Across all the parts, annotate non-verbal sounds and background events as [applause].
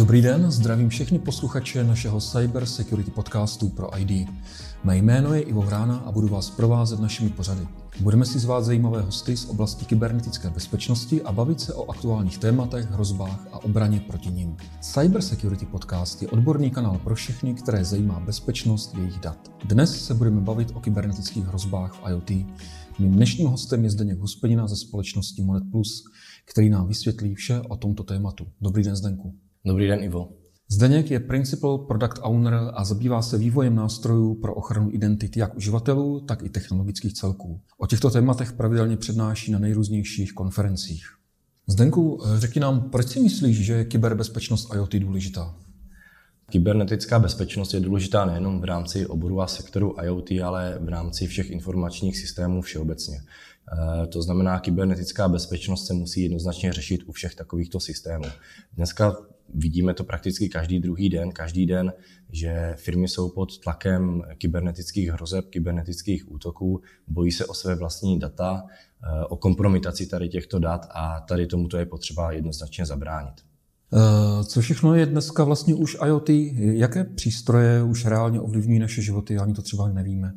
Dobrý den, zdravím všechny posluchače našeho Cyber Security podcastu pro ID. Mé jméno je Ivo Vrána a budu vás provázet našimi pořady. Budeme si zvát zajímavé hosty z oblasti kybernetické bezpečnosti a bavit se o aktuálních tématech, hrozbách a obraně proti nim. Cyber Security Podcast je odborný kanál pro všechny, které zajímá bezpečnost jejich dat. Dnes se budeme bavit o kybernetických hrozbách v IoT. Mým dnešním hostem je Zdeněk Huspedina ze společnosti Monet Plus, který nám vysvětlí vše o tomto tématu. Dobrý den, Zdenku. Dobrý den, Ivo. Zdeněk je Principal Product Owner a zabývá se vývojem nástrojů pro ochranu identity jak uživatelů, tak i technologických celků. O těchto tématech pravidelně přednáší na nejrůznějších konferencích. Zdenku, řekni nám, proč si myslíš, že je kyberbezpečnost IoT důležitá? Kybernetická bezpečnost je důležitá nejenom v rámci oboru a sektoru IoT, ale v rámci všech informačních systémů všeobecně. Eh, to znamená, kybernetická bezpečnost se musí jednoznačně řešit u všech takovýchto systémů. Dneska vidíme to prakticky každý druhý den, každý den, že firmy jsou pod tlakem kybernetických hrozeb, kybernetických útoků, bojí se o své vlastní data, eh, o kompromitaci tady těchto dat a tady tomuto je potřeba jednoznačně zabránit. Eh, co všechno je dneska vlastně už IoT? Jaké přístroje už reálně ovlivňují naše životy? Ani to třeba nevíme.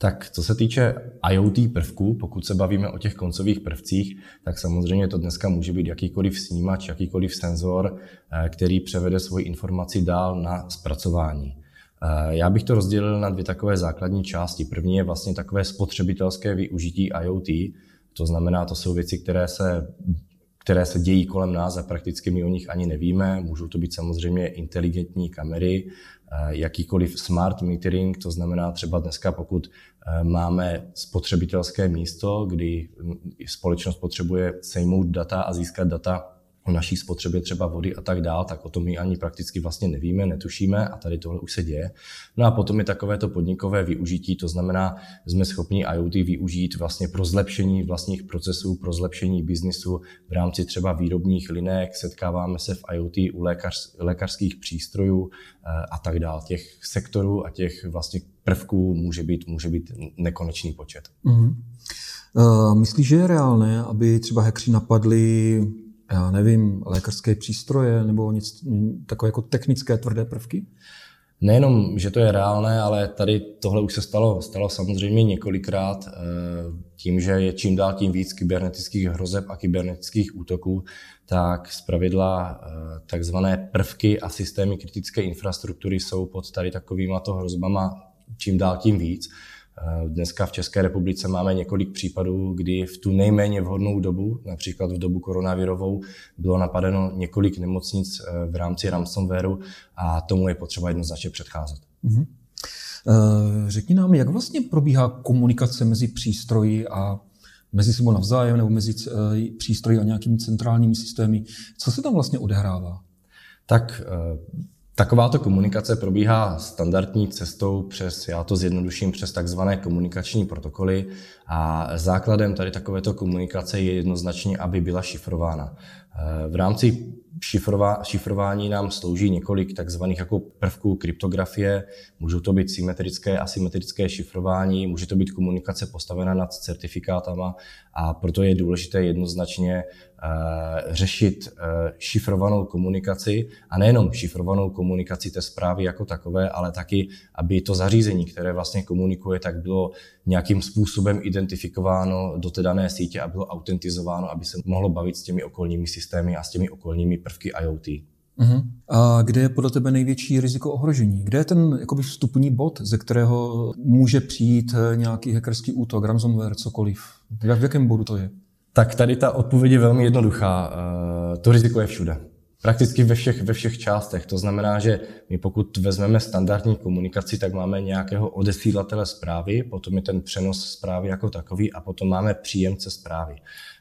Tak co se týče IoT prvků, pokud se bavíme o těch koncových prvcích, tak samozřejmě to dneska může být jakýkoliv snímač, jakýkoliv senzor, eh, který převede svoji informaci dál na zpracování. Eh, já bych to rozdělil na dvě takové základní části. První je vlastně takové spotřebitelské využití IoT, to znamená, to jsou věci, které se které se dějí kolem nás a prakticky my o nich ani nevíme. Můžou to být samozřejmě inteligentní kamery, eh, jakýkoliv smart metering, to znamená třeba dneska, pokud eh, máme spotřebitelské místo, kdy společnost potřebuje sejmout data a získat data o naší spotřebě třeba vody a tak dál, tak o tom my ani prakticky vlastně nevíme, netušíme a tady tohle už se děje. No a potom je takové to podnikové využití, to znamená, jsme schopni IoT využít vlastně pro zlepšení vlastních procesů, pro zlepšení biznisu v rámci třeba výrobních linek, setkáváme se v IoT u lékař, lékařských přístrojů eh, a tak dál. Těch sektorů a těch vlastně prvků může být, může být nekonečný počet. Mm-hmm. Uh, myslíš, že je reálné, aby třeba hekři napadli já nevím, lékařské přístroje nebo nic, takové jako technické tvrdé prvky? Nejenom, že to je reálné, ale tady tohle už se stalo, stalo samozřejmě několikrát eh, tím, že je čím dál tím víc kybernetických hrozeb a kybernetických útoků, tak zpravidla eh, takzvané prvky a systémy kritické infrastruktury jsou pod tady takovýma to hrozbama čím dál tím víc. Eh, dneska v České republice máme několik případů, kdy v tu nejméně vhodnou dobu, například v dobu koronavirovou, bylo napadeno několik nemocnic eh, v rámci ransomwareu a tomu je potřeba jednoznačně předcházet. Mm-hmm. Řekni nám, jak vlastně probíhá komunikace mezi přístroji a mezi sebou navzájem nebo mezi přístroji a nějakými centrálními systémy. Co se tam vlastně odehrává? Tak Takováto komunikace probíhá standardní cestou přes, já to zjednoduším, přes takzvané komunikační protokoly a základem tady takovéto komunikace je jednoznačně, aby byla šifrována. V rámci šifrova, šifrování nám slouží několik takzvaných jako prvků kryptografie. Můžou to být symetrické, asymetrické šifrování, může to být komunikace postavená nad certifikátama a proto je důležité jednoznačně uh, řešit uh, šifrovanou komunikaci a nejenom šifrovanou komunikaci té zprávy jako takové, ale taky, aby to zařízení, které vlastně komunikuje, tak bylo nějakým způsobem identifikováno do té dané sítě a bylo autentizováno, aby se mohlo bavit s těmi okolními systémy a s těmi okolními prvky IoT. Uh-huh. A kde je podle tebe největší riziko ohrožení? Kde je ten jakoby, vstupní bod, ze kterého může přijít eh, nějaký hackerský útok, ransomware, cokoliv? V jakém bodu to je? Tak tady ta odpověď je velmi jednoduchá. Eh, to riziko je všude. Prakticky ve všech, ve všech částech. To znamená, že my pokud vezmeme standardní komunikaci, tak máme nějakého odesílatele zprávy, potom je ten přenos zprávy jako takový a potom máme příjemce zprávy.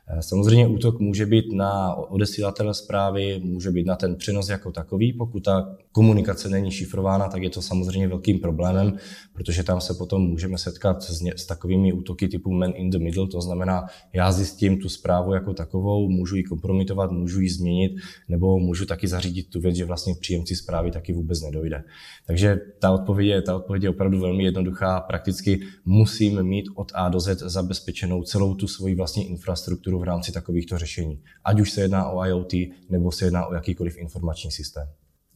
Eh, samozřejmě útok může být na odesílatele zprávy, může být na ten přenos jako takový. Pokud ta komunikace není šifrována, tak je to samozřejmě velkým problémem, protože tam se potom můžeme setkat s, ně, s takovými útoky typu man in the middle, to znamená, já zjistím tu zprávu jako takovou, můžu ji kompromitovat, můžu ji změnit, nebo můžu taky zařídit tu věc, že vlastně příjemci zprávy taky vůbec nedojde. Takže ta odpověď je, ta odpověď je opravdu velmi jednoduchá. Prakticky musím mít od A do Z zabezpečenou celou tu svoji vlastní infrastrukturu v rámci takovýchto řešení. Ať už se jedná o IoT, nebo se jedná o jakýkoliv informační systém.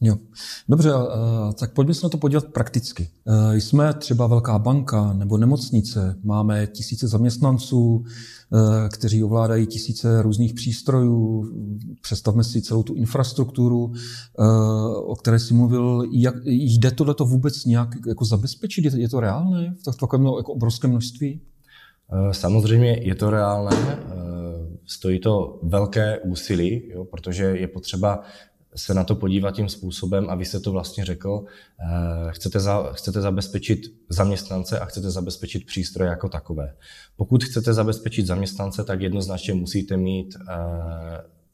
Jo. Dobře, tak pojďme se na to podívat prakticky. E, jsme třeba velká banka nebo nemocnice, máme tisíce zaměstnanců, e, kteří ovládají tisíce různých přístrojů. Představme si celou tu infrastrukturu, e, o které jsi mluvil. Jak, jde tohle to vůbec nějak jako zabezpečit? Je to reálné v takovém jako obrovském množství? Samozřejmě je to reálné, stojí to velké úsilí, jo, protože je potřeba se na to podívat tím způsobem, a vy jste to vlastně řekl, eh, chcete, za, chcete zabezpečit zaměstnance a chcete zabezpečit přístroje jako takové. Pokud chcete zabezpečit zaměstnance, tak jednoznačně musíte mít eh,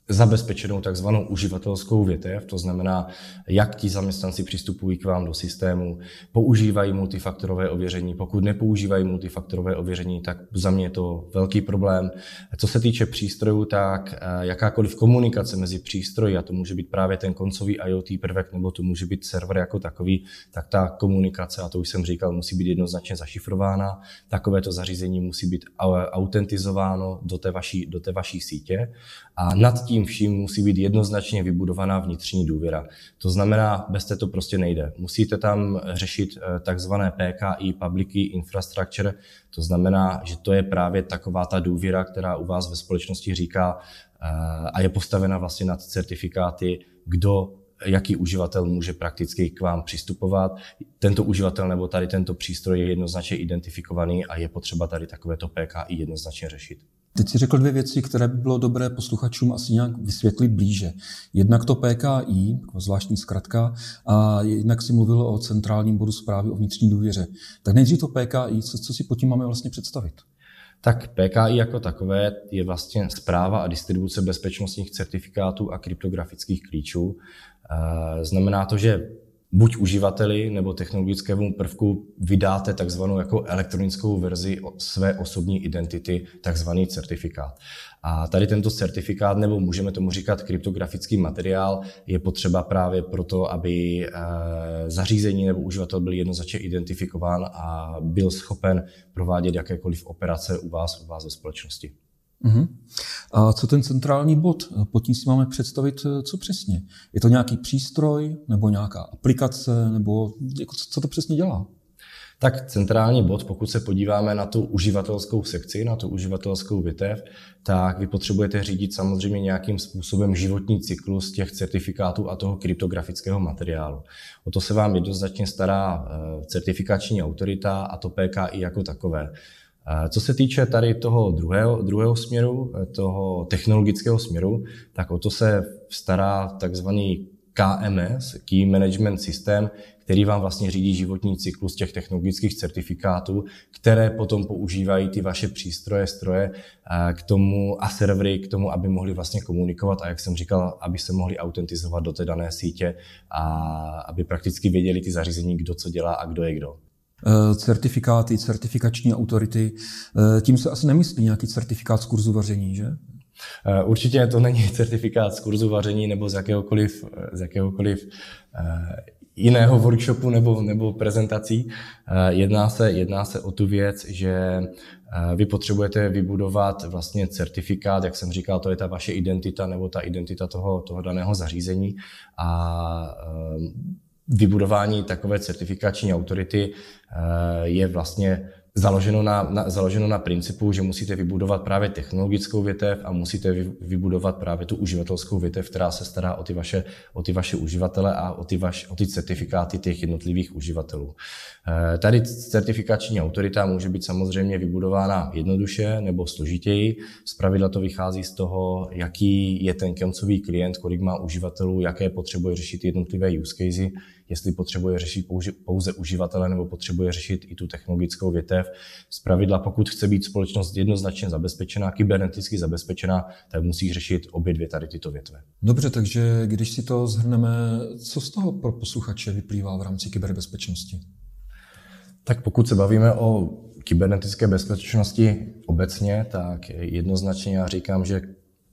zabezpečenou takzvanou uživatelskou větev, to znamená, jak ti zaměstnanci přistupují k vám do systému, používají multifaktorové ověření. Pokud nepoužívají multifaktorové ověření, tak za mě je to velký problém. Co se týče přístrojů, tak eh, jakákoliv komunikace mezi přístroji, a to může být právě ten koncový IoT prvek, nebo to může být server jako takový, tak ta komunikace, a to už jsem říkal, musí být jednoznačně zašifrována. Takovéto zařízení musí být autentizováno do té vaší, do té vaší sítě. A nad tím tím vším musí být jednoznačně vybudovaná vnitřní důvěra. To znamená, bez této prostě nejde. Musíte tam řešit eh, takzvané PKI, Public Infrastructure, to znamená, že to je právě taková ta důvěra, která u vás ve společnosti říká eh, a je postavena vlastně nad certifikáty, kdo jaký uživatel může prakticky k vám přistupovat. Tento uživatel nebo tady tento přístroj je jednoznačně identifikovaný a je potřeba tady takovéto PKI jednoznačně řešit. Teď si řekl dvě věci, které by bylo dobré posluchačům asi nějak vysvětlit blíže. Jednak to PKI, zvláštní zkratka, a jednak si mluvil o centrálním bodu zprávy o vnitřní důvěře. Tak nejdřív to PKI, co, co si pod tím máme vlastně představit? Tak PKI jako takové je vlastně zpráva a distribuce bezpečnostních certifikátů a kryptografických klíčů. Eh, znamená to, že buď uživateli nebo technologickému prvku vydáte takzvanou jako elektronickou verzi své osobní identity, takzvaný certifikát. A tady tento certifikát, nebo můžeme tomu říkat kryptografický materiál, je potřeba právě proto, aby eh, zařízení nebo uživatel byl jednoznačně identifikován a byl schopen provádět jakékoliv operace u vás, u vás ve společnosti. Uh-huh. A co ten centrální bod? Pod tím si máme představit, eh, co přesně. Je to nějaký přístroj, nebo nějaká aplikace, nebo jako, co to přesně dělá? Tak centrální bod, pokud se podíváme na tu uživatelskou sekci, na tu uživatelskou větev, tak vy potřebujete řídit samozřejmě nějakým způsobem životní cyklus těch certifikátů a toho kryptografického materiálu. O to se vám jednoznačně stará eh, certifikační autorita a to PKI jako takové. Co se týče tady toho druhého, druhého směru, toho technologického směru, tak o to se stará takzvaný KMS, Key Management System, který vám vlastně řídí životní cyklus těch technologických certifikátů, které potom používají ty vaše přístroje, stroje eh, k tomu a servery k tomu, aby mohli vlastně komunikovat a jak jsem říkal, aby se mohli autentizovat do té dané sítě a aby prakticky věděli ty zařízení, kdo co dělá a kdo je kdo. Eh, certifikáty, certifikační autority. Eh, tím se asi nemyslí nějaký certifikát z kurzu vaření, že? Eh, určitě to není [laughs] certifikát z kurzu vaření nebo z jakéhokoliv, z jakéhokoliv jiného workshopu nebo, nebo prezentací. Jedná se, jedná se o tu věc, že vy potřebujete vybudovat vlastně certifikát, jak jsem říkal, to je ta vaše identita nebo ta identita toho, toho daného zařízení a vybudování takové certifikační autority eh, je vlastně založeno na, na, založeno na principu, že musíte vybudovat právě technologickou větev a musíte vybudovat právě tu uživatelskou větev, která se stará o ty vaše, o ty vaše uživatele a o ty, vaš, o ty certifikáty těch jednotlivých uživatelů. Eh, tady certifikační autorita může být samozřejmě vybudována jednoduše nebo složitěji. Zpravidla to vychází z toho, jaký je ten koncový klient, kolik má uživatelů, jaké potřebuje řešit jednotlivé use casey, jestli potřebuje řešit pouze uživatele nebo potřebuje řešit i tu technologickou větev. Zpravidla, pokud chce být společnost jednoznačně zabezpečená, kyberneticky zabezpečená, tak musí řešit obě dvě tady tyto větve. Dobře, takže když si to zhrneme, co z toho pro posluchače vyplývá v rámci kyberbezpečnosti? Tak pokud se bavíme o kybernetické bezpečnosti obecně, tak jednoznačně já říkám, že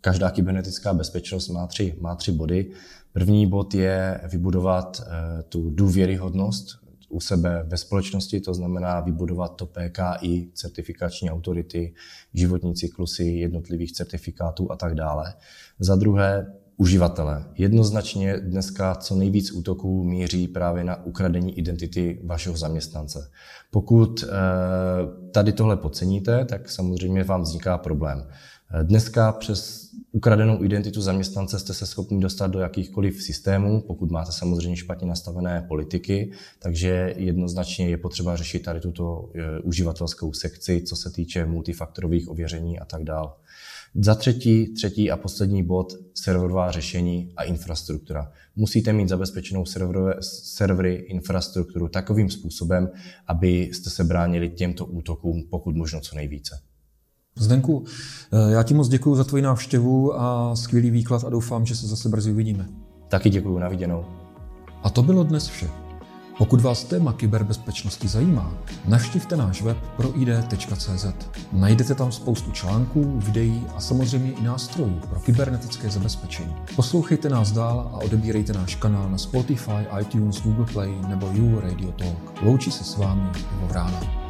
každá kybernetická bezpečnost má tři, má tři body. První bod je vybudovat eh, tu důvěryhodnost u sebe ve společnosti, to znamená vybudovat to PKI, certifikační autority, životní cyklusy jednotlivých certifikátů a tak dále. Za druhé, uživatele. Jednoznačně dneska co nejvíc útoků míří právě na ukradení identity vašeho zaměstnance. Pokud eh, tady tohle podceníte, tak samozřejmě vám vzniká problém. Dneska přes ukradenou identitu zaměstnance jste se schopni dostat do jakýchkoliv systémů, pokud máte samozřejmě špatně nastavené politiky, takže jednoznačně je potřeba řešit tady tuto eh, uživatelskou sekci, co se týče multifaktorových ověření a tak dále. Za třetí, třetí a poslední bod, serverová řešení a infrastruktura. Musíte mít zabezpečenou serverové, servery, infrastrukturu takovým způsobem, abyste se bránili těmto útokům pokud možno co nejvíce. Zdenku, eh, já ti moc děkuji za tvoji návštěvu a skvělý výklad a doufám, že se zase brzy uvidíme. Taky děkuji, na viděnou. A to bylo dnes vše. Pokud vás téma kyberbezpečnosti zajímá, navštivte náš web proid.cz. Najdete tam spoustu článků, videí a samozřejmě i nástrojů pro kybernetické zabezpečení. Poslouchejte nás dál a odebírejte náš kanál na Spotify, iTunes, Google Play nebo You Radio Talk. Loučí se s vámi Ivo Vrána.